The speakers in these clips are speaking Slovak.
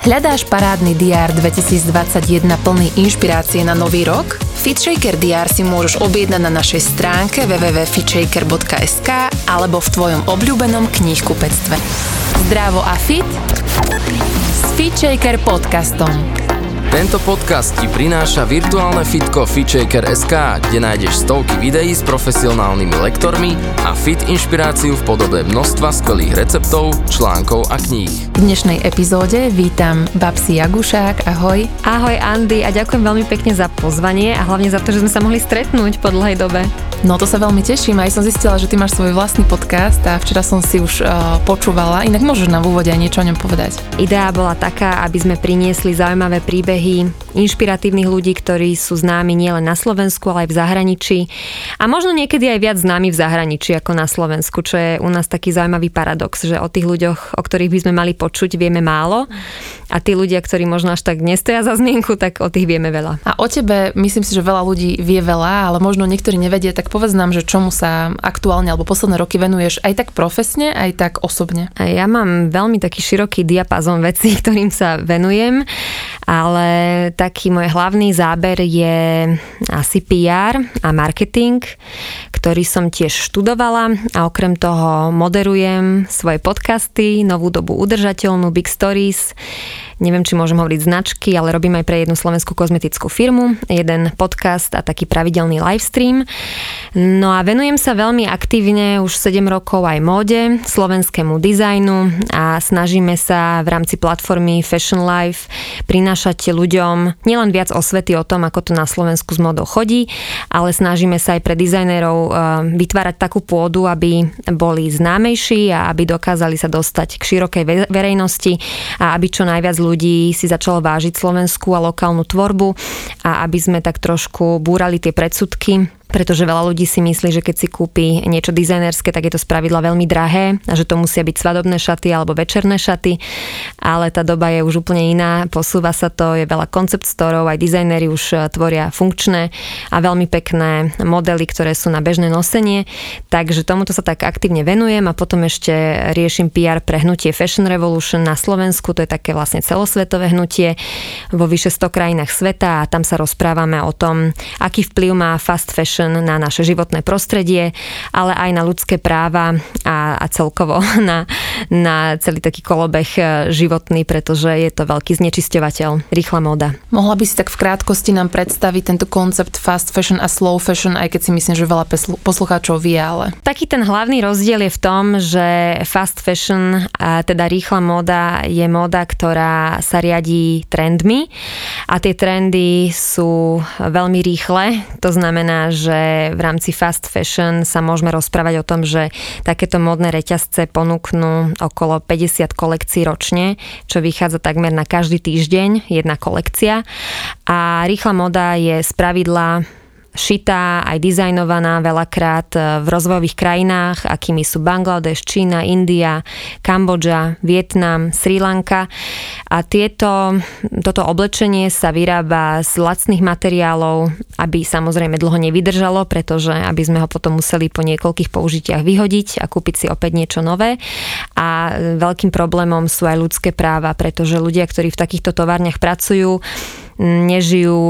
Hľadáš parádny DR 2021 plný inšpirácie na nový rok? Fitshaker DR si môžeš objednať na našej stránke www.fitshaker.sk alebo v tvojom obľúbenom knihkupectve. Zdravo a fit s Fitshaker podcastom. Tento podcast ti prináša virtuálne fitko FitShaker.sk, kde nájdeš stovky videí s profesionálnymi lektormi a fit inšpiráciu v podobe množstva skvelých receptov, článkov a kníh. V dnešnej epizóde vítam Babsi Jagušák, ahoj. Ahoj Andy a ďakujem veľmi pekne za pozvanie a hlavne za to, že sme sa mohli stretnúť po dlhej dobe. No to sa veľmi teším, aj som zistila, že ty máš svoj vlastný podcast a včera som si už uh, počúvala, inak môžeš na úvode aj niečo o ňom povedať. Idea bola taká, aby sme priniesli zaujímavé príbehy inšpiratívnych ľudí, ktorí sú známi nielen na Slovensku, ale aj v zahraničí a možno niekedy aj viac známi v zahraničí ako na Slovensku, čo je u nás taký zaujímavý paradox, že o tých ľuďoch, o ktorých by sme mali počuť, vieme málo a tí ľudia, ktorí možno až tak nestoja za zmienku, tak o tých vieme veľa. A o tebe myslím si, že veľa ľudí vie veľa, ale možno niektorí nevedia, tak povedz nám, že čomu sa aktuálne alebo posledné roky venuješ aj tak profesne, aj tak osobne. Ja mám veľmi taký široký diapazon vecí, ktorým sa venujem, ale taký môj hlavný záber je asi PR a marketing, ktorý som tiež študovala a okrem toho moderujem svoje podcasty, novú dobu udržateľnú, Big Stories, neviem, či môžem hovoriť značky, ale robím aj pre jednu slovenskú kozmetickú firmu, jeden podcast a taký pravidelný livestream. No a venujem sa veľmi aktívne už 7 rokov aj móde, slovenskému dizajnu a snažíme sa v rámci platformy Fashion Life prinášať ľuďom nielen viac osvety o tom, ako to na Slovensku s módou chodí, ale snažíme sa aj pre dizajnerov eh, vytvárať takú pôdu, aby boli známejší a aby dokázali sa dostať k širokej verejnosti a aby čo najviac ľudí ľudí si začalo vážiť slovenskú a lokálnu tvorbu a aby sme tak trošku búrali tie predsudky pretože veľa ľudí si myslí, že keď si kúpi niečo dizajnerské, tak je to spravidla veľmi drahé a že to musia byť svadobné šaty alebo večerné šaty, ale tá doba je už úplne iná, posúva sa to, je veľa koncept storov, aj dizajnéri už e, tvoria funkčné a veľmi pekné modely, ktoré sú na bežné nosenie, takže tomuto sa tak aktívne venujem a potom ešte riešim PR pre hnutie Fashion Revolution na Slovensku, to je také vlastne celosvetové hnutie vo vyše 100 krajinách sveta a tam sa rozprávame o tom, aký vplyv má fast fashion fashion na naše životné prostredie, ale aj na ľudské práva a, a celkovo na, na celý taký kolobeh e, životný, pretože je to veľký znečisťovateľ, rýchla móda. Mohla by si tak v krátkosti nám predstaviť tento koncept fast fashion a slow fashion, aj keď si myslím, že veľa poslucháčov vie, ale... Taký ten hlavný rozdiel je v tom, že fast fashion, a teda rýchla móda, je móda, ktorá sa riadí trendmi a tie trendy sú veľmi rýchle. To znamená, že že v rámci fast fashion sa môžeme rozprávať o tom, že takéto modné reťazce ponúknú okolo 50 kolekcií ročne, čo vychádza takmer na každý týždeň jedna kolekcia. A rýchla moda je spravidla šitá, aj dizajnovaná veľakrát e, v rozvojových krajinách, akými sú Bangladeš, Čína, India, Kambodža, Vietnam, Sri Lanka. A tieto, toto oblečenie sa vyrába z lacných materiálov, aby samozrejme dlho nevydržalo, pretože aby sme ho potom museli po niekoľkých použitiach vyhodiť a kúpiť si opäť niečo nové. A veľkým problémom sú aj ľudské práva, pretože ľudia, ktorí v takýchto továrniach pracujú, nežijú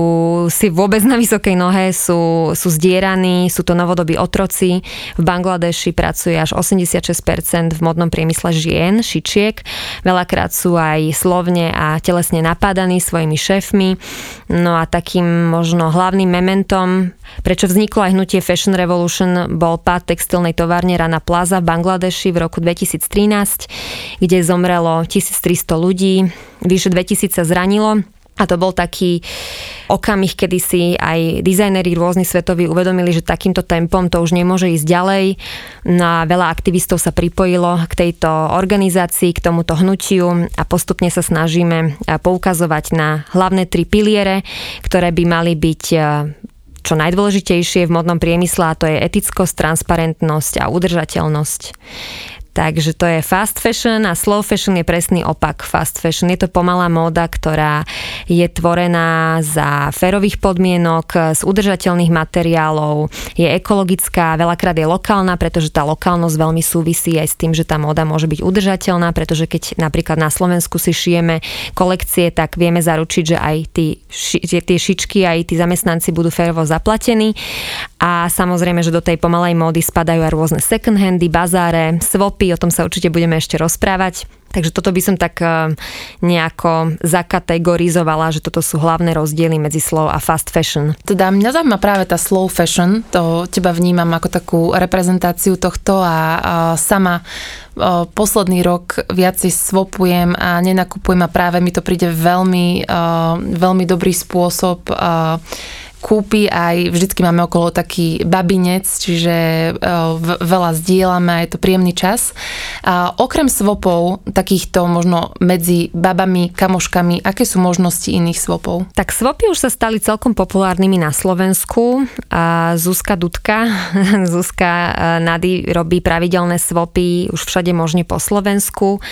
si vôbec na vysokej nohe, sú, sú zdieraní, sú to novodobí otroci. V Bangladeši pracuje až 86% v modnom priemysle žien, šičiek. Veľakrát sú aj slovne a telesne napádaní svojimi šéfmi. No a takým možno hlavným mementom, prečo vzniklo aj hnutie Fashion Revolution, bol pád textilnej továrne Rana Plaza v Bangladeši v roku 2013, kde zomrelo 1300 ľudí, vyše 2000 sa zranilo. A to bol taký okamih, kedy si aj dizajneri rôzni svetoví uvedomili, že takýmto tempom to už nemôže ísť ďalej. No a veľa aktivistov sa pripojilo k tejto organizácii, k tomuto hnutiu a postupne sa snažíme poukazovať na hlavné tri piliere, ktoré by mali byť čo najdôležitejšie v modnom priemysle a to je etickosť, transparentnosť a udržateľnosť. Takže to je fast fashion a slow fashion je presný opak fast fashion. Je to pomalá móda, ktorá je tvorená za férových podmienok, z udržateľných materiálov, je ekologická, veľakrát je lokálna, pretože tá lokálnosť veľmi súvisí aj s tým, že tá móda môže byť udržateľná, pretože keď napríklad na Slovensku si šijeme kolekcie, tak vieme zaručiť, že aj tí, tie šičky, aj tí zamestnanci budú férovo zaplatení. A samozrejme, že do tej pomalej módy spadajú aj rôzne second handy, bazáre, swap Európy, o tom sa určite budeme ešte rozprávať. Takže toto by som tak eh, nejako zakategorizovala, že toto sú hlavné rozdiely medzi slow a fast fashion. Teda mňa zaujíma práve tá slow fashion, to teba vnímam ako takú reprezentáciu tohto a, sama eh, posledný rok viacej svopujem a nenakupujem a práve mi to príde veľmi, eh, veľmi dobrý spôsob kúpi aj, vždycky máme okolo taký babinec, čiže e, veľa zdieľame je to príjemný čas. A okrem svopov, takýchto možno medzi babami, kamoškami, aké sú možnosti iných svopov? Tak svopy už sa stali celkom populárnymi na Slovensku. A Zuzka Dudka, Zuzka e, Nady robí pravidelné svopy už všade možne po Slovensku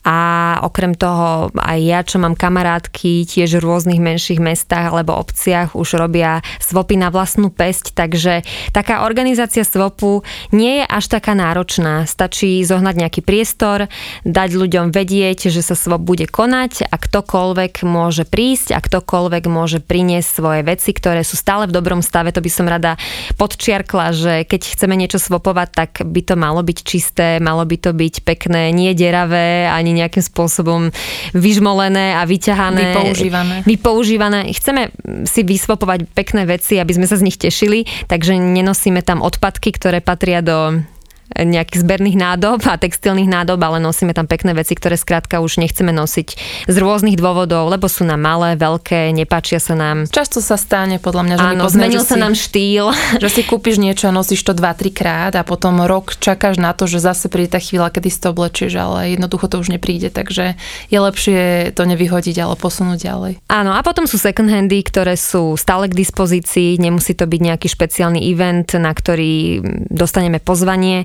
a okrem toho aj ja, čo mám kamarátky tiež v rôznych menších mestách alebo obciach už robia svopy na vlastnú pesť, takže taká organizácia svopu nie je až taká náročná. Stačí zohnať nejaký priestor, dať ľuďom vedieť, že sa svop bude konať a ktokoľvek môže prísť a ktokoľvek môže priniesť svoje veci, ktoré sú stále v dobrom stave. To by som rada podčiarkla, že keď chceme niečo svopovať, tak by to malo byť čisté, malo by to byť pekné, nie deravé, ani ani nejakým spôsobom vyžmolené a vyťahané. Vypoužívané. Vypoužívané. Chceme si vysvopovať pekné veci, aby sme sa z nich tešili, takže nenosíme tam odpadky, ktoré patria do nejakých zberných nádob a textilných nádob, ale nosíme tam pekné veci, ktoré skrátka už nechceme nosiť z rôznych dôvodov, lebo sú nám malé, veľké, nepáčia sa nám. Často sa stane podľa mňa, že Áno, poznajú, zmenil sa si, nám štýl. Že si kúpiš niečo a nosíš to 2-3 krát a potom rok čakáš na to, že zase príde tá chvíľa, kedy si to oblečieš, ale jednoducho to už nepríde, takže je lepšie to nevyhodiť, ale posunúť ďalej. Áno, a potom sú second handy, ktoré sú stále k dispozícii, nemusí to byť nejaký špeciálny event, na ktorý dostaneme pozvanie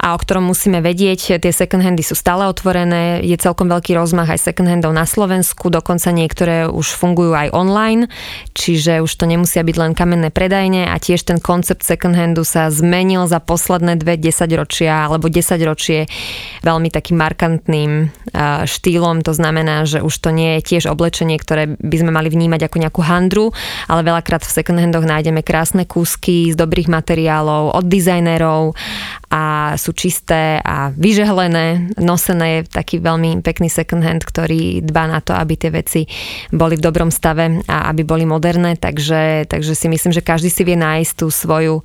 a o ktorom musíme vedieť. Tie second handy sú stále otvorené, je celkom veľký rozmach aj second handov na Slovensku, dokonca niektoré už fungujú aj online, čiže už to nemusia byť len kamenné predajne a tiež ten koncept second handu sa zmenil za posledné dve desaťročia alebo desaťročie veľmi takým markantným štýlom, to znamená, že už to nie je tiež oblečenie, ktoré by sme mali vnímať ako nejakú handru, ale veľakrát v second handoch nájdeme krásne kúsky z dobrých materiálov od dizajnerov a sú čisté a vyžehlené. Nosené je taký veľmi pekný second hand, ktorý dbá na to, aby tie veci boli v dobrom stave a aby boli moderné, takže, takže si myslím, že každý si vie nájsť tú svoju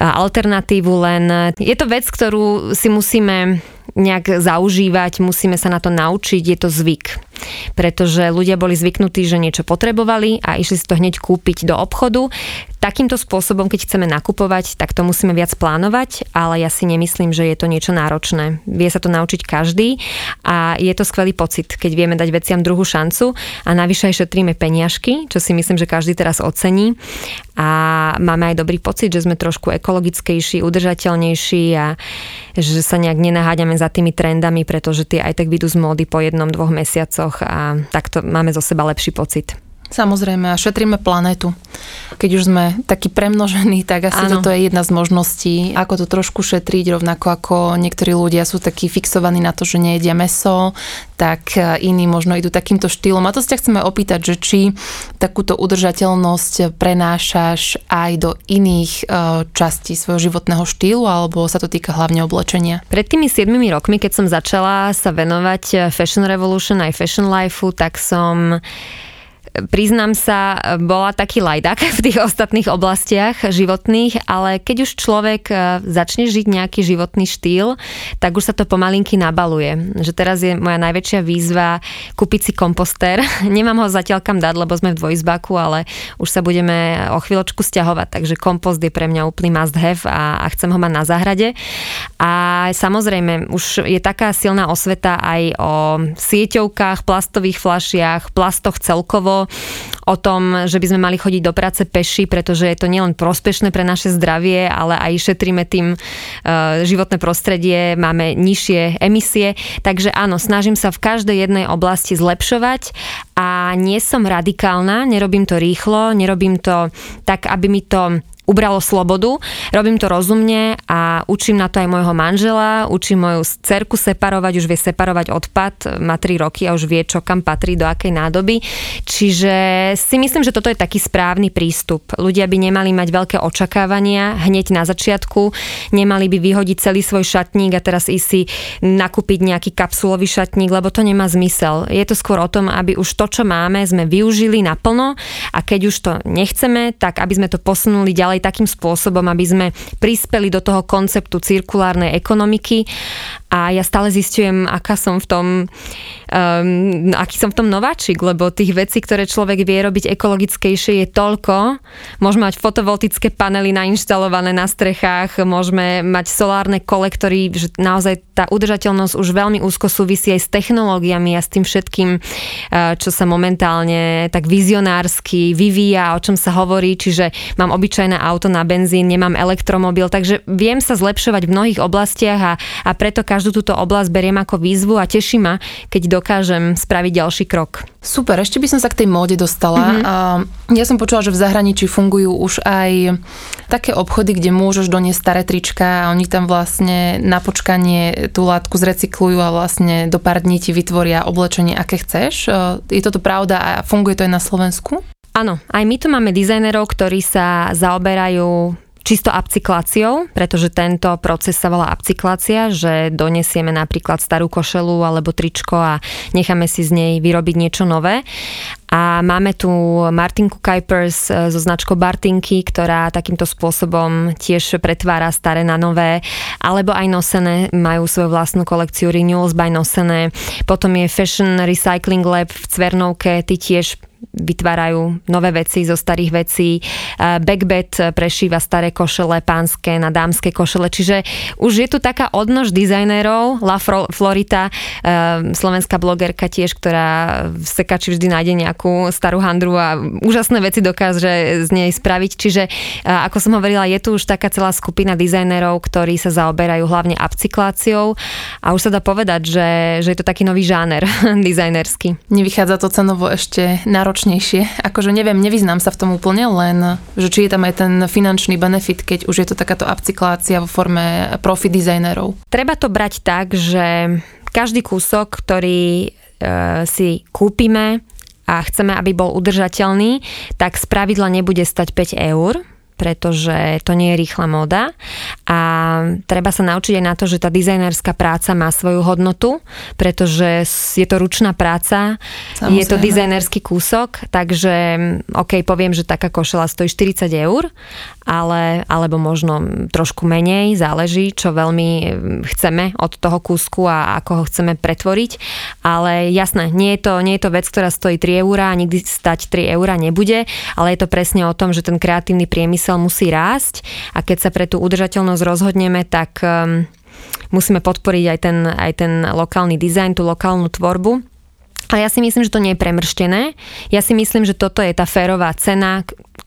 alternatívu, len. Je to vec, ktorú si musíme nejak zaužívať, musíme sa na to naučiť, je to zvyk pretože ľudia boli zvyknutí, že niečo potrebovali a išli si to hneď kúpiť do obchodu. Takýmto spôsobom, keď chceme nakupovať, tak to musíme viac plánovať, ale ja si nemyslím, že je to niečo náročné. Vie sa to naučiť každý a je to skvelý pocit, keď vieme dať veciam druhú šancu a navyše aj šetríme peniažky, čo si myslím, že každý teraz ocení a máme aj dobrý pocit, že sme trošku ekologickejší, udržateľnejší a že sa nejak nenaháďame za tými trendami, pretože tie aj tak vidú z módy po jednom, dvoch mesiacoch a takto máme zo seba lepší pocit. Samozrejme a šetríme planetu. Keď už sme takí premnožení, tak asi ano. toto je jedna z možností, ako to trošku šetriť, rovnako ako niektorí ľudia sú takí fixovaní na to, že nejedia meso, tak iní možno idú takýmto štýlom. A to sa chceme opýtať, že či takúto udržateľnosť prenášaš aj do iných e, častí svojho životného štýlu, alebo sa to týka hlavne oblečenia? Pred tými 7 rokmi, keď som začala sa venovať Fashion Revolution aj Fashion Lifeu, tak som priznám sa, bola taký lajdak v tých ostatných oblastiach životných, ale keď už človek e, začne žiť nejaký životný štýl, tak už sa to pomalinky nabaluje. Že teraz je moja najväčšia výzva kúpiť si komposter. Nemám ho zatiaľ kam dať, lebo sme v dvojizbaku, ale už sa budeme o chvíľočku stiahovať, takže kompost je pre mňa úplný must have a, a chcem ho mať na záhrade. A samozrejme, už je taká silná osveta aj o sieťovkách, plastových flašiach, plastoch celkovo, o tom, že by sme mali chodiť do práce peši, pretože je to nielen prospešné pre naše zdravie, ale aj šetríme tým uh, životné prostredie, máme nižšie emisie. Takže áno, snažím sa v každej jednej oblasti zlepšovať a nie som radikálna, nerobím to rýchlo, nerobím to tak, aby mi to ubralo slobodu. Robím to rozumne a učím na to aj môjho manžela, učím moju cerku separovať, už vie separovať odpad, má 3 roky a už vie, čo kam patrí, do akej nádoby. Čiže si myslím, že toto je taký správny prístup. Ľudia by nemali mať veľké očakávania hneď na začiatku, nemali by vyhodiť celý svoj šatník a teraz ísť si nakúpiť nejaký kapsulový šatník, lebo to nemá zmysel. Je to skôr o tom, aby už to, čo máme, sme využili naplno a keď už to nechceme, tak aby sme to posunuli ďalej ďalej takým spôsobom, aby sme prispeli do toho konceptu cirkulárnej ekonomiky a ja stále zistujem, aká som v tom, um, aký som v tom nováčik, lebo tých vecí, ktoré človek vie robiť ekologickejšie je toľko. Môžeme mať fotovoltické panely nainštalované na strechách, môžeme mať solárne kolektory, že naozaj tá udržateľnosť už veľmi úzko súvisí aj s technológiami a s tým všetkým, uh, čo sa momentálne tak vizionársky vyvíja, o čom sa hovorí, čiže mám obyčajné auto na benzín, nemám elektromobil, takže viem sa zlepšovať v mnohých oblastiach a, a preto každú túto oblasť beriem ako výzvu a teší ma, keď dokážem spraviť ďalší krok. Super, ešte by som sa k tej móde dostala. Mm-hmm. Ja som počula, že v zahraničí fungujú už aj také obchody, kde môžeš doniesť staré trička a oni tam vlastne na počkanie tú látku zrecyklujú a vlastne do pár dní ti vytvoria oblečenie, aké chceš. Je toto pravda a funguje to aj na Slovensku? Áno, aj my tu máme dizajnerov, ktorí sa zaoberajú čisto upcykláciou, pretože tento proces sa volá upcyklácia, že donesieme napríklad starú košelu alebo tričko a necháme si z nej vyrobiť niečo nové. A máme tu Martinku Kuipers e, so značkou Bartinky, ktorá takýmto spôsobom tiež pretvára staré na nové, alebo aj nosené, majú svoju vlastnú kolekciu Renewals by nosené. Potom je Fashion Recycling Lab v Cvernovke, ty tiež vytvárajú nové veci zo starých vecí. Backbed prešíva staré košele pánske na dámske košele, čiže už je tu taká odnož dizajnérov. La Florita, slovenská blogerka tiež, ktorá v sekači vždy nájde nejakú starú handru a úžasné veci dokáže z nej spraviť. Čiže ako som hovorila, je tu už taká celá skupina dizajnérov, ktorí sa zaoberajú hlavne upcykláciou a už sa dá povedať, že, že je to taký nový žáner dizajnerský. Nevychádza to cenovo ešte náročne náročnejšie. Akože neviem, nevyznám sa v tom úplne, len že či je tam aj ten finančný benefit, keď už je to takáto upcyklácia vo forme profi dizajnerov. Treba to brať tak, že každý kúsok, ktorý e, si kúpime a chceme, aby bol udržateľný, tak z pravidla nebude stať 5 eur, pretože to nie je rýchla móda a treba sa naučiť aj na to, že tá dizajnerská práca má svoju hodnotu, pretože je to ručná práca, Samozrejme. je to dizajnerský kúsok, takže ok, poviem, že taká košela stojí 40 eur, ale, alebo možno trošku menej, záleží, čo veľmi chceme od toho kúsku a ako ho chceme pretvoriť, ale jasné, nie je to, nie je to vec, ktorá stojí 3 eur a nikdy stať 3 eur nebude, ale je to presne o tom, že ten kreatívny priemysel musí rásť a keď sa pre tú udržateľnosť rozhodneme, tak um, musíme podporiť aj ten, aj ten lokálny dizajn, tú lokálnu tvorbu. A ja si myslím, že to nie je premrštené. Ja si myslím, že toto je tá férová cena,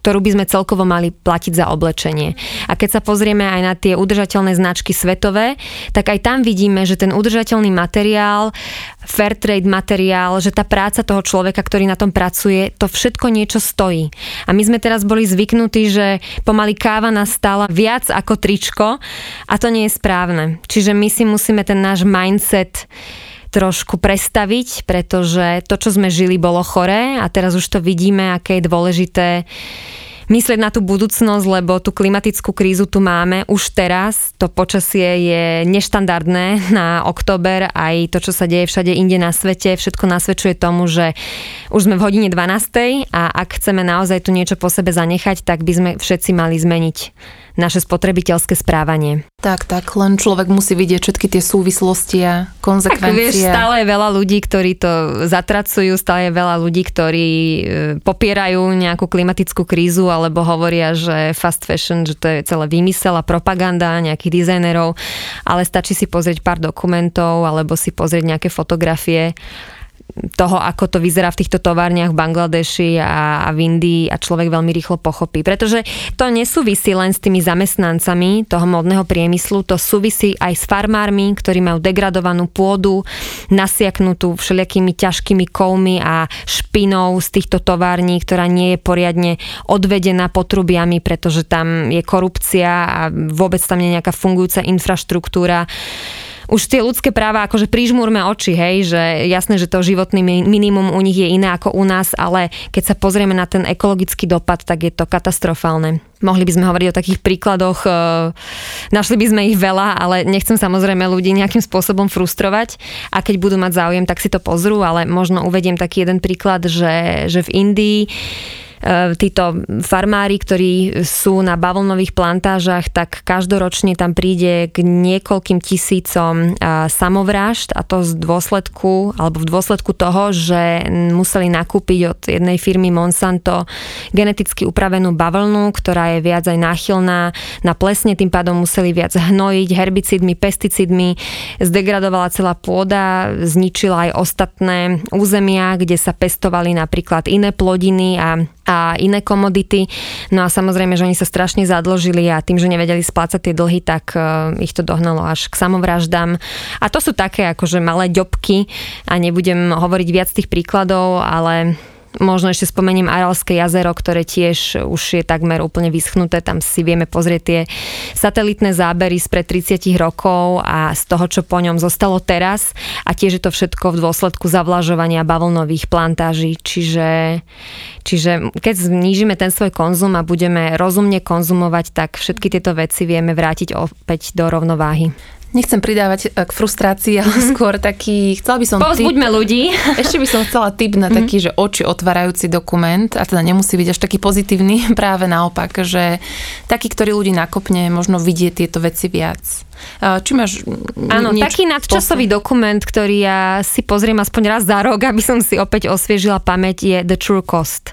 ktorú by sme celkovo mali platiť za oblečenie. A keď sa pozrieme aj na tie udržateľné značky svetové, tak aj tam vidíme, že ten udržateľný materiál, fair trade materiál, že tá práca toho človeka, ktorý na tom pracuje, to všetko niečo stojí. A my sme teraz boli zvyknutí, že pomaly káva nás stála viac ako tričko a to nie je správne. Čiže my si musíme ten náš mindset trošku prestaviť, pretože to, čo sme žili, bolo choré a teraz už to vidíme, aké je dôležité myslieť na tú budúcnosť, lebo tú klimatickú krízu tu máme už teraz. To počasie je neštandardné na október, aj to, čo sa deje všade inde na svete. Všetko nasvedčuje tomu, že už sme v hodine 12. a ak chceme naozaj tu niečo po sebe zanechať, tak by sme všetci mali zmeniť naše spotrebiteľské správanie. Tak, tak, len človek musí vidieť všetky tie súvislosti a konzekvencie. Tak, vieš, stále je veľa ľudí, ktorí to zatracujú, stále je veľa ľudí, ktorí e, popierajú nejakú klimatickú krízu alebo hovoria, že fast fashion, že to je celé vymysel a propaganda nejakých dizajnerov, ale stačí si pozrieť pár dokumentov alebo si pozrieť nejaké fotografie toho, ako to vyzerá v týchto továrniach v Bangladeši a, a v Indii a človek veľmi rýchlo pochopí. Pretože to nesúvisí len s tými zamestnancami toho modného priemyslu, to súvisí aj s farmármi, ktorí majú degradovanú pôdu, nasiaknutú všelijakými ťažkými kovmi a špinou z týchto tovární, ktorá nie je poriadne odvedená potrubiami, pretože tam je korupcia a vôbec tam nie je nejaká fungujúca infraštruktúra už tie ľudské práva, akože prižmúrme oči, hej, že jasné, že to životný minimum u nich je iné ako u nás, ale keď sa pozrieme na ten ekologický dopad, tak je to katastrofálne. Mohli by sme hovoriť o takých príkladoch, e, našli by sme ich veľa, ale nechcem samozrejme ľudí nejakým spôsobom frustrovať a keď budú mať záujem, tak si to pozrú, ale možno uvediem taký jeden príklad, že, že v Indii títo farmári, ktorí sú na bavlnových plantážach, tak každoročne tam príde k niekoľkým tisícom e, samovrážd a to z dôsledku, alebo v dôsledku toho, že museli nakúpiť od jednej firmy Monsanto geneticky upravenú bavlnu, ktorá je viac aj náchylná na plesne, tým pádom museli viac hnojiť herbicidmi, pesticidmi, zdegradovala celá pôda, zničila aj ostatné územia, kde sa pestovali napríklad iné plodiny a a iné komodity. No a samozrejme, že oni sa strašne zadložili a tým, že nevedeli splácať tie dlhy, tak uh, ich to dohnalo až k samovraždám. A to sú také akože malé ďobky a nebudem hovoriť viac tých príkladov, ale Možno ešte spomeniem Aralské jazero, ktoré tiež už je takmer úplne vyschnuté. Tam si vieme pozrieť tie satelitné zábery spred 30 rokov a z toho, čo po ňom zostalo teraz. A tiež je to všetko v dôsledku zavlažovania bavlnových plantáží. Čiže, čiže keď znížime ten svoj konzum a budeme rozumne konzumovať, tak všetky tieto veci vieme vrátiť opäť do rovnováhy. Nechcem pridávať eh, k frustrácii, ale mm-hmm. skôr taký, chcela by som... Povzbuďme tip, ľudí. Ešte by som chcela tip na mm-hmm. taký, že oči otvárajúci dokument, a teda nemusí byť až taký pozitívny, práve naopak, že taký, ktorý ľudí nakopne, možno vidie tieto veci viac. Či máš Áno, taký nadčasový posun? dokument, ktorý ja si pozriem aspoň raz za rok, aby som si opäť osviežila pamäť, je The True Cost.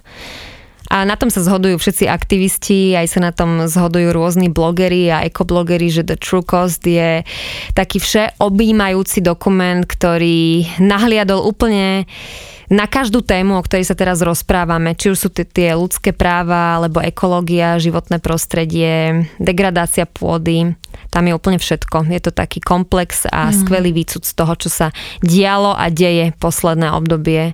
A na tom sa zhodujú všetci aktivisti, aj sa na tom zhodujú rôzni blogery a ekoblogery, že The True Cost je taký všeobjímajúci dokument, ktorý nahliadol úplne na každú tému, o ktorej sa teraz rozprávame, či už sú tie ľudské práva, alebo ekológia, životné prostredie, degradácia pôdy, tam je úplne všetko. Je to taký komplex a mm. skvelý výcud z toho, čo sa dialo a deje posledné obdobie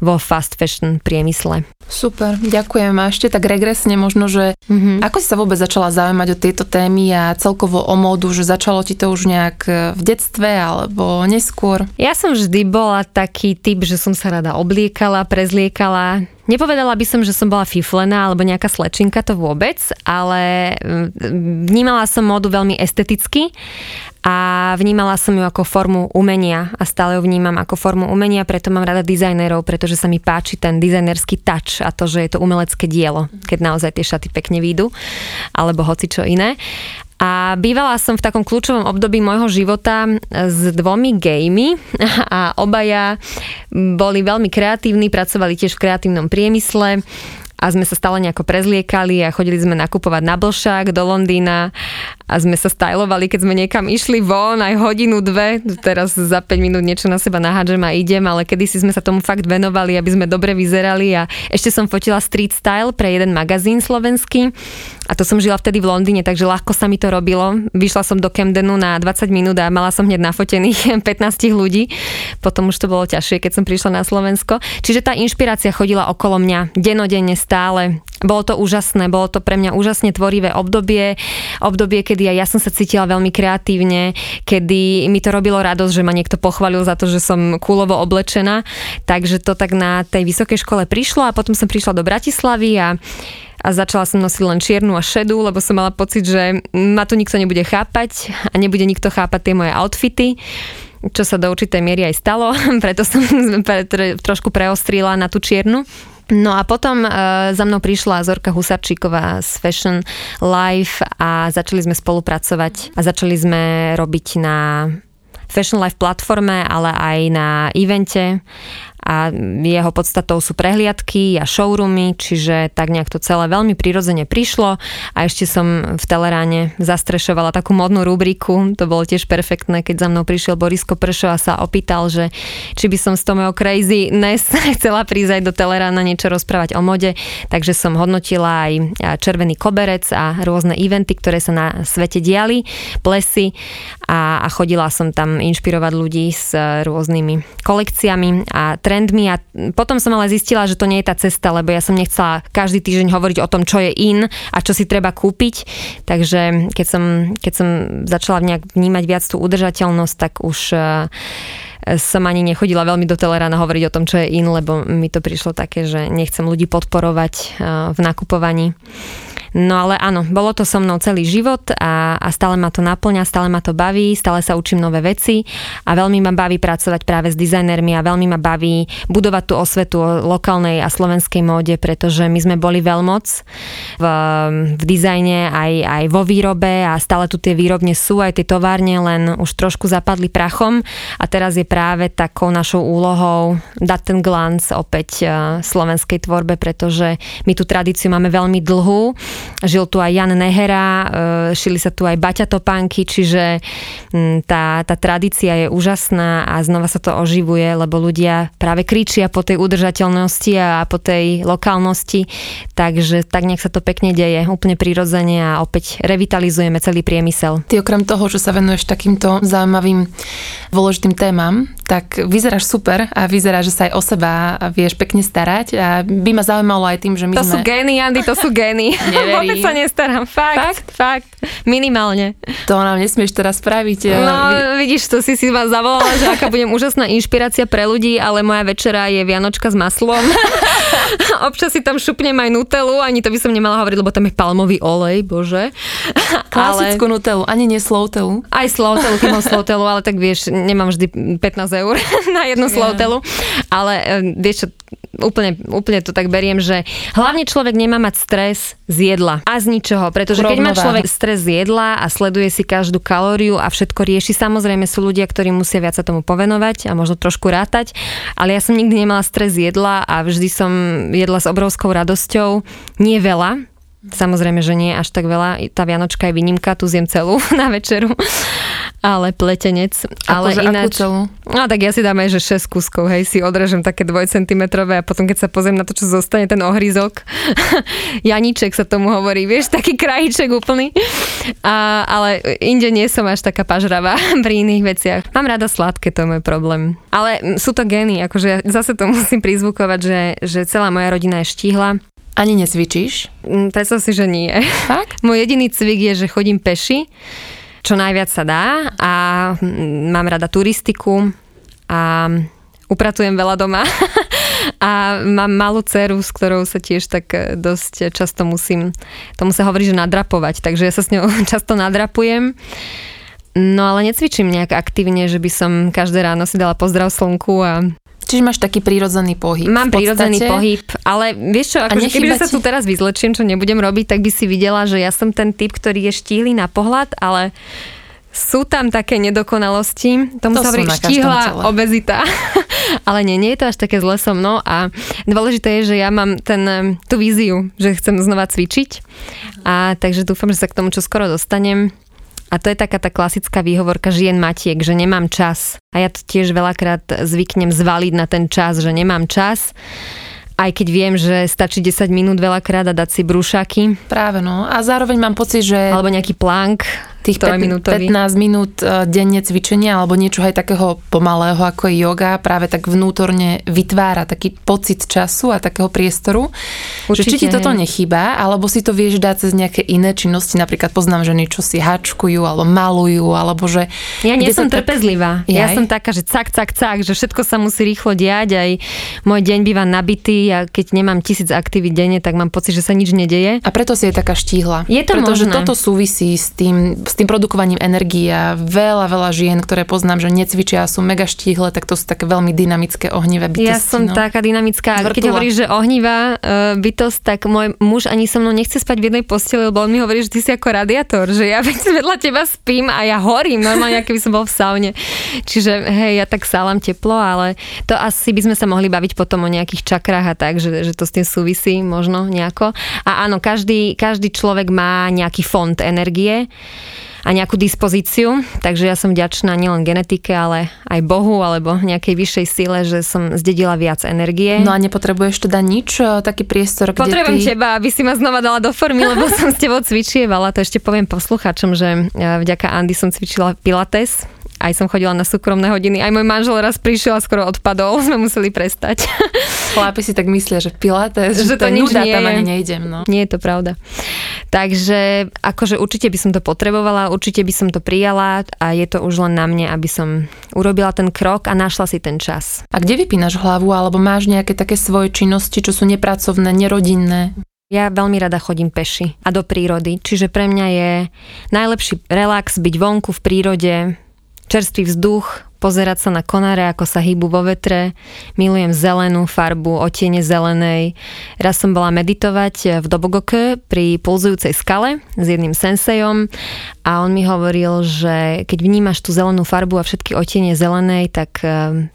vo fast fashion priemysle. Super, ďakujem. A ešte tak regresne možno, že mm-hmm. ako si sa vôbec začala zaujímať o tieto témy a celkovo o módu, že začalo ti to už nejak v detstve alebo neskôr? Ja som vždy bola taký typ, že som sa rada obliekala, prezliekala. Nepovedala by som, že som bola fiflená alebo nejaká slečinka, to vôbec, ale mm, vnímala som módu veľmi esteticky a vnímala som ju ako formu umenia a stále ju vnímam ako formu umenia, preto mám rada dizajnerov, pretože sa mi páči ten dizajnerský touch a to, že je to umelecké dielo, keď naozaj tie šaty pekne výjdu, alebo hoci čo iné. A bývala som v takom kľúčovom období môjho života s dvomi gejmi. A obaja boli veľmi kreatívni, pracovali tiež v kreatívnom priemysle a sme sa stále nejako prezliekali a chodili sme nakupovať na Blšák do Londýna a sme sa stylovali, keď sme niekam išli von aj hodinu, dve, teraz za 5 minút niečo na seba nahádžem a idem, ale kedysi sme sa tomu fakt venovali, aby sme dobre vyzerali a ešte som fotila street style pre jeden magazín slovenský a to som žila vtedy v Londýne, takže ľahko sa mi to robilo. Vyšla som do Camdenu na 20 minút a mala som hneď nafotených 15 ľudí. Potom už to bolo ťažšie, keď som prišla na Slovensko. Čiže tá inšpirácia chodila okolo mňa denodenne stále. Bolo to úžasné, bolo to pre mňa úžasne tvorivé obdobie, obdobie, kedy aj ja som sa cítila veľmi kreatívne, kedy mi to robilo radosť, že ma niekto pochválil za to, že som kúlovo oblečená. Takže to tak na tej vysokej škole prišlo a potom som prišla do Bratislavy a a začala som nosiť len čiernu a šedú, lebo som mala pocit, že ma tu nikto nebude chápať a nebude nikto chápať tie moje outfity čo sa do určitej miery aj stalo, preto som trošku preostrila na tú čiernu. No a potom uh, za mnou prišla Zorka Husarčíková z Fashion Life a začali sme spolupracovať a začali sme robiť na Fashion Life platforme, ale aj na evente a jeho podstatou sú prehliadky a showroomy, čiže tak nejak to celé veľmi prirodzene prišlo. A ešte som v Teleráne zastrešovala takú modnú rubriku, to bolo tiež perfektné, keď za mnou prišiel Borisko Pršo a sa opýtal, že či by som s toho craziness chcela prísť aj do Telerána niečo rozprávať o mode, takže som hodnotila aj červený koberec a rôzne eventy, ktoré sa na svete diali, plesy. A, a chodila som tam inšpirovať ľudí s rôznymi kolekciami. A trendmi a potom som ale zistila, že to nie je tá cesta, lebo ja som nechcela každý týždeň hovoriť o tom, čo je in a čo si treba kúpiť. Takže keď som, keď som začala nejak vnímať viac tú udržateľnosť, tak už uh, som ani nechodila veľmi do Telerána hovoriť o tom, čo je in, lebo mi to prišlo také, že nechcem ľudí podporovať uh, v nakupovaní. No ale áno, bolo to so mnou celý život a, a stále ma to naplňa, stále ma to baví, stále sa učím nové veci a veľmi ma baví pracovať práve s dizajnermi a veľmi ma baví budovať tú osvetu o lokálnej a slovenskej móde, pretože my sme boli veľmoc v, v dizajne aj, aj vo výrobe a stále tu tie výrobne sú, aj tie továrne, len už trošku zapadli prachom a teraz je práve takou našou úlohou dať ten glanc opäť e, slovenskej tvorbe, pretože my tú tradíciu máme veľmi dlhú Žil tu aj Jan Nehera, e, šili sa tu aj Baťa Topánky, čiže tá, tá tradícia je úžasná a znova sa to oživuje, lebo ľudia práve kričia po tej udržateľnosti a po tej lokálnosti, takže tak nejak sa to pekne deje, úplne prirodzene a opäť revitalizujeme celý priemysel. Ty okrem toho, že sa venuješ takýmto zaujímavým dôležitým témam, tak vyzeráš super a vyzerá, že sa aj o seba vieš pekne starať a by ma zaujímalo aj tým, že my to sme... sú gény, Andy, to sú gény. Vôbec sa nestarám, fakt, fakt, fakt, minimálne. To nám nesmieš teraz spraviť. Eh, no, Vy... vidíš, to si si ma zavolala, že aká budem úžasná inšpirácia pre ľudí, ale moja večera je Vianočka s maslom. Občas si tam šupnem aj nutelu, ani to by som nemala hovoriť, lebo tam je palmový olej, bože. Klasickú ale... nutelu, ani nie slowtelu. Aj slowtelu, keď mám slowtelu, ale tak vieš, nemám vždy 15 eur na jednu yeah. slowtelu, ale eh, vieš čo, úplne, úplne to tak beriem, že hlavne človek nemá mať stres z jedla a z ničoho, pretože keď má človek stres z jedla a sleduje si každú kalóriu a všetko rieši, samozrejme sú ľudia, ktorí musia viac sa tomu povenovať a možno trošku rátať, ale ja som nikdy nemala stres z jedla a vždy som jedla s obrovskou radosťou, nie veľa, Samozrejme, že nie až tak veľa. Tá Vianočka je výnimka, tu zjem celú na večeru. Ale pletenec. Ale akože ináč... celú? No tak ja si dám aj, že 6 kuskov, hej, si odrežem také 2 cm a potom keď sa pozriem na to, čo zostane, ten ohryzok. Janíček sa tomu hovorí, vieš, taký krajíček úplný. A, ale inde nie som až taká pažravá pri iných veciach. Mám rada sladké, to je môj problém. Ale sú to gény, akože zase to musím prizvukovať, že, že celá moja rodina je štíhla. Ani necvičíš? Mm, predstav si, že nie. Fakt? Môj jediný cvik je, že chodím peši, čo najviac sa dá a mm, mám rada turistiku a upratujem veľa doma a mám malú dceru, s ktorou sa tiež tak e, dosť často musím, tomu sa hovorí, že nadrapovať, takže ja sa s ňou často nadrapujem. No ale necvičím nejak aktívne, že by som každé ráno si dala pozdrav slnku a Čiže máš taký prírodzený pohyb. Mám prírodzený pohyb, ale vieš čo, akože keby sa tu teraz vyzlečím, čo nebudem robiť, tak by si videla, že ja som ten typ, ktorý je štíhly na pohľad, ale sú tam také nedokonalosti, tomu to sa hovorí štíhla obezita, ale nie, nie je to až také zle so mnou. A dôležité je, že ja mám ten, tú víziu, že chcem znova cvičiť. A takže dúfam, že sa k tomu čo skoro dostanem a to je taká tá klasická výhovorka žien matiek, že nemám čas. A ja to tiež veľakrát zvyknem zvaliť na ten čas, že nemám čas aj keď viem, že stačí 10 minút veľakrát a dať si brúšaky. Práve no. A zároveň mám pocit, že... Alebo nejaký plank tých 15 minút e, denne cvičenia alebo niečo aj takého pomalého ako je yoga práve tak vnútorne vytvára taký pocit času a takého priestoru. Určite, že či ti toto hej. nechýba, alebo si to vieš dať cez nejaké iné činnosti, napríklad poznám ženy, čo si hačkujú alebo malujú, alebo že... Ja nie som trpezlivá. Tak... Ja som taká, že cak, cak, cak, že všetko sa musí rýchlo diať, aj môj deň býva nabitý a keď nemám tisíc aktivít denne, tak mám pocit, že sa nič nedeje. A preto si je taká štíhla. Je to Pretože možné. toto súvisí s tým s tým produkovaním energie a veľa, veľa žien, ktoré poznám, že necvičia sú mega štíhle, tak to sú také veľmi dynamické ohnivé bytosti. Ja som no. taká dynamická. Zvrtula. Keď hovoríš, že ohnivá uh, bytosť, tak môj muž ani so mnou nechce spať v jednej posteli, lebo on mi hovorí, že ty si ako radiátor, že ja vedľa teba spím a ja horím, normálne, keby som bol v saune. Čiže hej, ja tak sálam teplo, ale to asi by sme sa mohli baviť potom o nejakých čakrách a tak, že, že to s tým súvisí možno nejako. A áno, každý, každý človek má nejaký fond energie a nejakú dispozíciu, takže ja som vďačná nielen genetike, ale aj Bohu alebo nejakej vyššej sile, že som zdedila viac energie. No a nepotrebuješ teda nič, e, taký priestor, kde Potrebujem ty... teba, aby si ma znova dala do formy, lebo som s tebou cvičievala, to ešte poviem posluchačom, že e, vďaka Andy som cvičila Pilates, aj som chodila na súkromné hodiny. Aj môj manžel raz prišiel a skoro odpadol, sme museli prestať. Chlapi si tak myslia, že pilates, že, že to, to nič nuda, nie tam ani nejdem. No. Nie je to pravda. Takže akože určite by som to potrebovala, určite by som to prijala a je to už len na mne, aby som urobila ten krok a našla si ten čas. A kde vypínaš hlavu, alebo máš nejaké také svoje činnosti, čo sú nepracovné, nerodinné? Ja veľmi rada chodím peši a do prírody, čiže pre mňa je najlepší relax byť vonku v prírode, čerstvý vzduch, pozerať sa na konáre, ako sa hýbu vo vetre. Milujem zelenú farbu, otiene zelenej. Raz som bola meditovať v Dobogoke pri pulzujúcej skale s jedným sensejom a on mi hovoril, že keď vnímaš tú zelenú farbu a všetky otiene zelenej, tak eh,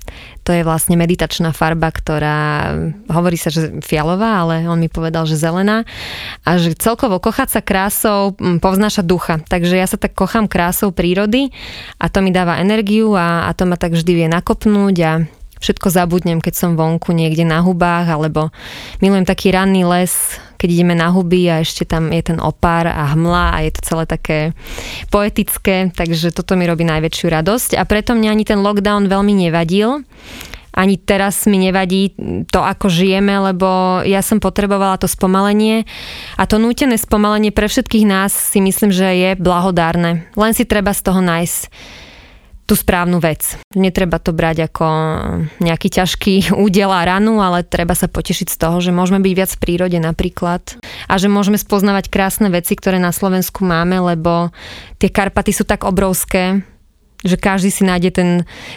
to je vlastne meditačná farba, ktorá hovorí sa, že fialová, ale on mi povedal, že zelená a že celkovo kochať sa krásou hm, povznáša ducha. Takže ja sa tak kochám krásou prírody a to mi dáva energiu a, a to ma tak vždy vie nakopnúť a všetko zabudnem, keď som vonku niekde na hubách, alebo milujem taký ranný les, keď ideme na huby a ešte tam je ten opár a hmla a je to celé také poetické, takže toto mi robí najväčšiu radosť a preto mňa ani ten lockdown veľmi nevadil. Ani teraz mi nevadí to, ako žijeme, lebo ja som potrebovala to spomalenie a to nútené spomalenie pre všetkých nás si myslím, že je blahodárne. Len si treba z toho nájsť tú správnu vec. Netreba to brať ako nejaký ťažký údel a ranu, ale treba sa potešiť z toho, že môžeme byť viac v prírode napríklad a že môžeme spoznávať krásne veci, ktoré na Slovensku máme, lebo tie Karpaty sú tak obrovské, že každý si nájde ten,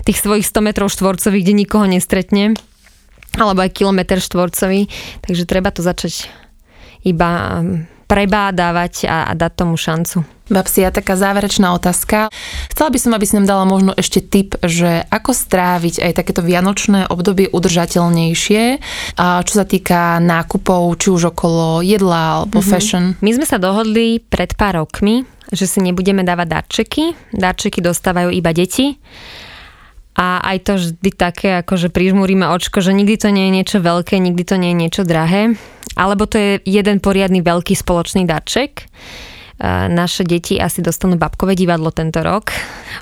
tých svojich 100 metrov štvorcových, kde nikoho nestretne alebo aj kilometr štvorcový, takže treba to začať iba prebádavať a, a dať tomu šancu. Babsia, taká záverečná otázka. Chcela by som, aby si nám dala možno ešte tip, že ako stráviť aj takéto vianočné obdobie udržateľnejšie, čo sa týka nákupov, či už okolo jedla alebo mm-hmm. fashion. My sme sa dohodli pred pár rokmi, že si nebudeme dávať darčeky. Darčeky dostávajú iba deti. A aj to vždy také, ako že prižmúrime očko, že nikdy to nie je niečo veľké, nikdy to nie je niečo drahé. Alebo to je jeden poriadny veľký spoločný darček. Naše deti asi dostanú babkové divadlo tento rok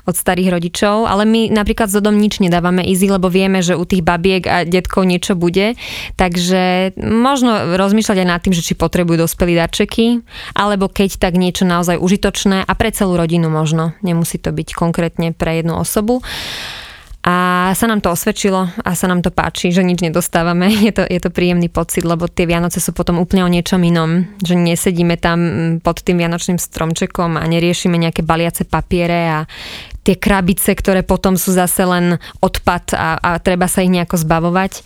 od starých rodičov, ale my napríklad z dom nič nedávame easy, lebo vieme, že u tých babiek a detkov niečo bude, takže možno rozmýšľať aj nad tým, že či potrebujú dospelí darčeky, alebo keď tak niečo naozaj užitočné a pre celú rodinu možno, nemusí to byť konkrétne pre jednu osobu. A sa nám to osvedčilo a sa nám to páči, že nič nedostávame. Je to, je to príjemný pocit, lebo tie Vianoce sú potom úplne o niečom inom. Že nesedíme tam pod tým Vianočným stromčekom a neriešime nejaké baliace papiere a tie krabice, ktoré potom sú zase len odpad a, a treba sa ich nejako zbavovať.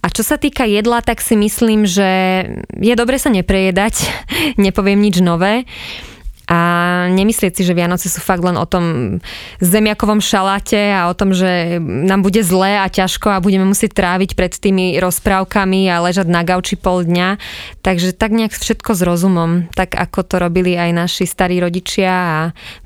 A čo sa týka jedla, tak si myslím, že je dobre sa neprejedať, nepoviem nič nové a nemyslieť si, že Vianoce sú fakt len o tom zemiakovom šaláte a o tom, že nám bude zlé a ťažko a budeme musieť tráviť pred tými rozprávkami a ležať na gauči pol dňa. Takže tak nejak všetko s rozumom, tak ako to robili aj naši starí rodičia a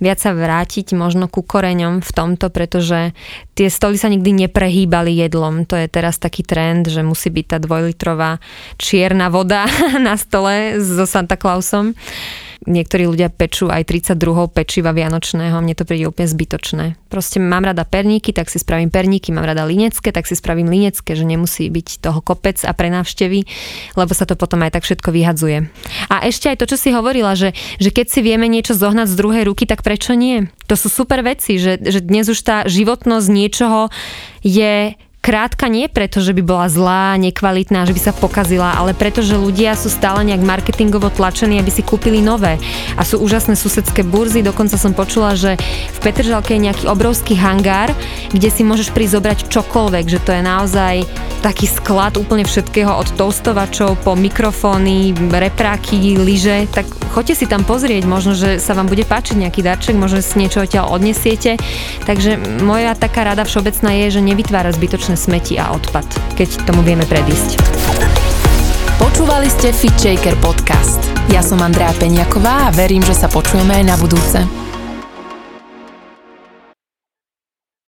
viac sa vrátiť možno ku koreňom v tomto, pretože tie stoly sa nikdy neprehýbali jedlom. To je teraz taký trend, že musí byť tá dvojlitrová čierna voda na stole so Santa Clausom niektorí ľudia pečú aj 32 pečiva vianočného, mne to príde úplne zbytočné. Proste mám rada perníky, tak si spravím perníky, mám rada linecké, tak si spravím linecké, že nemusí byť toho kopec a pre návštevy, lebo sa to potom aj tak všetko vyhadzuje. A ešte aj to, čo si hovorila, že, že keď si vieme niečo zohnať z druhej ruky, tak prečo nie? To sú super veci, že, že dnes už tá životnosť niečoho je krátka nie preto, že by bola zlá, nekvalitná, že by sa pokazila, ale preto, že ľudia sú stále nejak marketingovo tlačení, aby si kúpili nové. A sú úžasné susedské burzy, dokonca som počula, že v Petržalke je nejaký obrovský hangár, kde si môžeš prísť zobrať čokoľvek, že to je naozaj taký sklad úplne všetkého od toustovačov po mikrofóny, repráky, lyže, tak choďte si tam pozrieť, možno, že sa vám bude páčiť nejaký darček, možno si niečo odtiaľ odnesiete. Takže moja taká rada všeobecná je, že nevytvára zbytočné smeti a odpad, keď tomu vieme predísť. Počúvali ste Fit Shaker podcast. Ja som Andrea Peňaková a verím, že sa počujeme aj na budúce.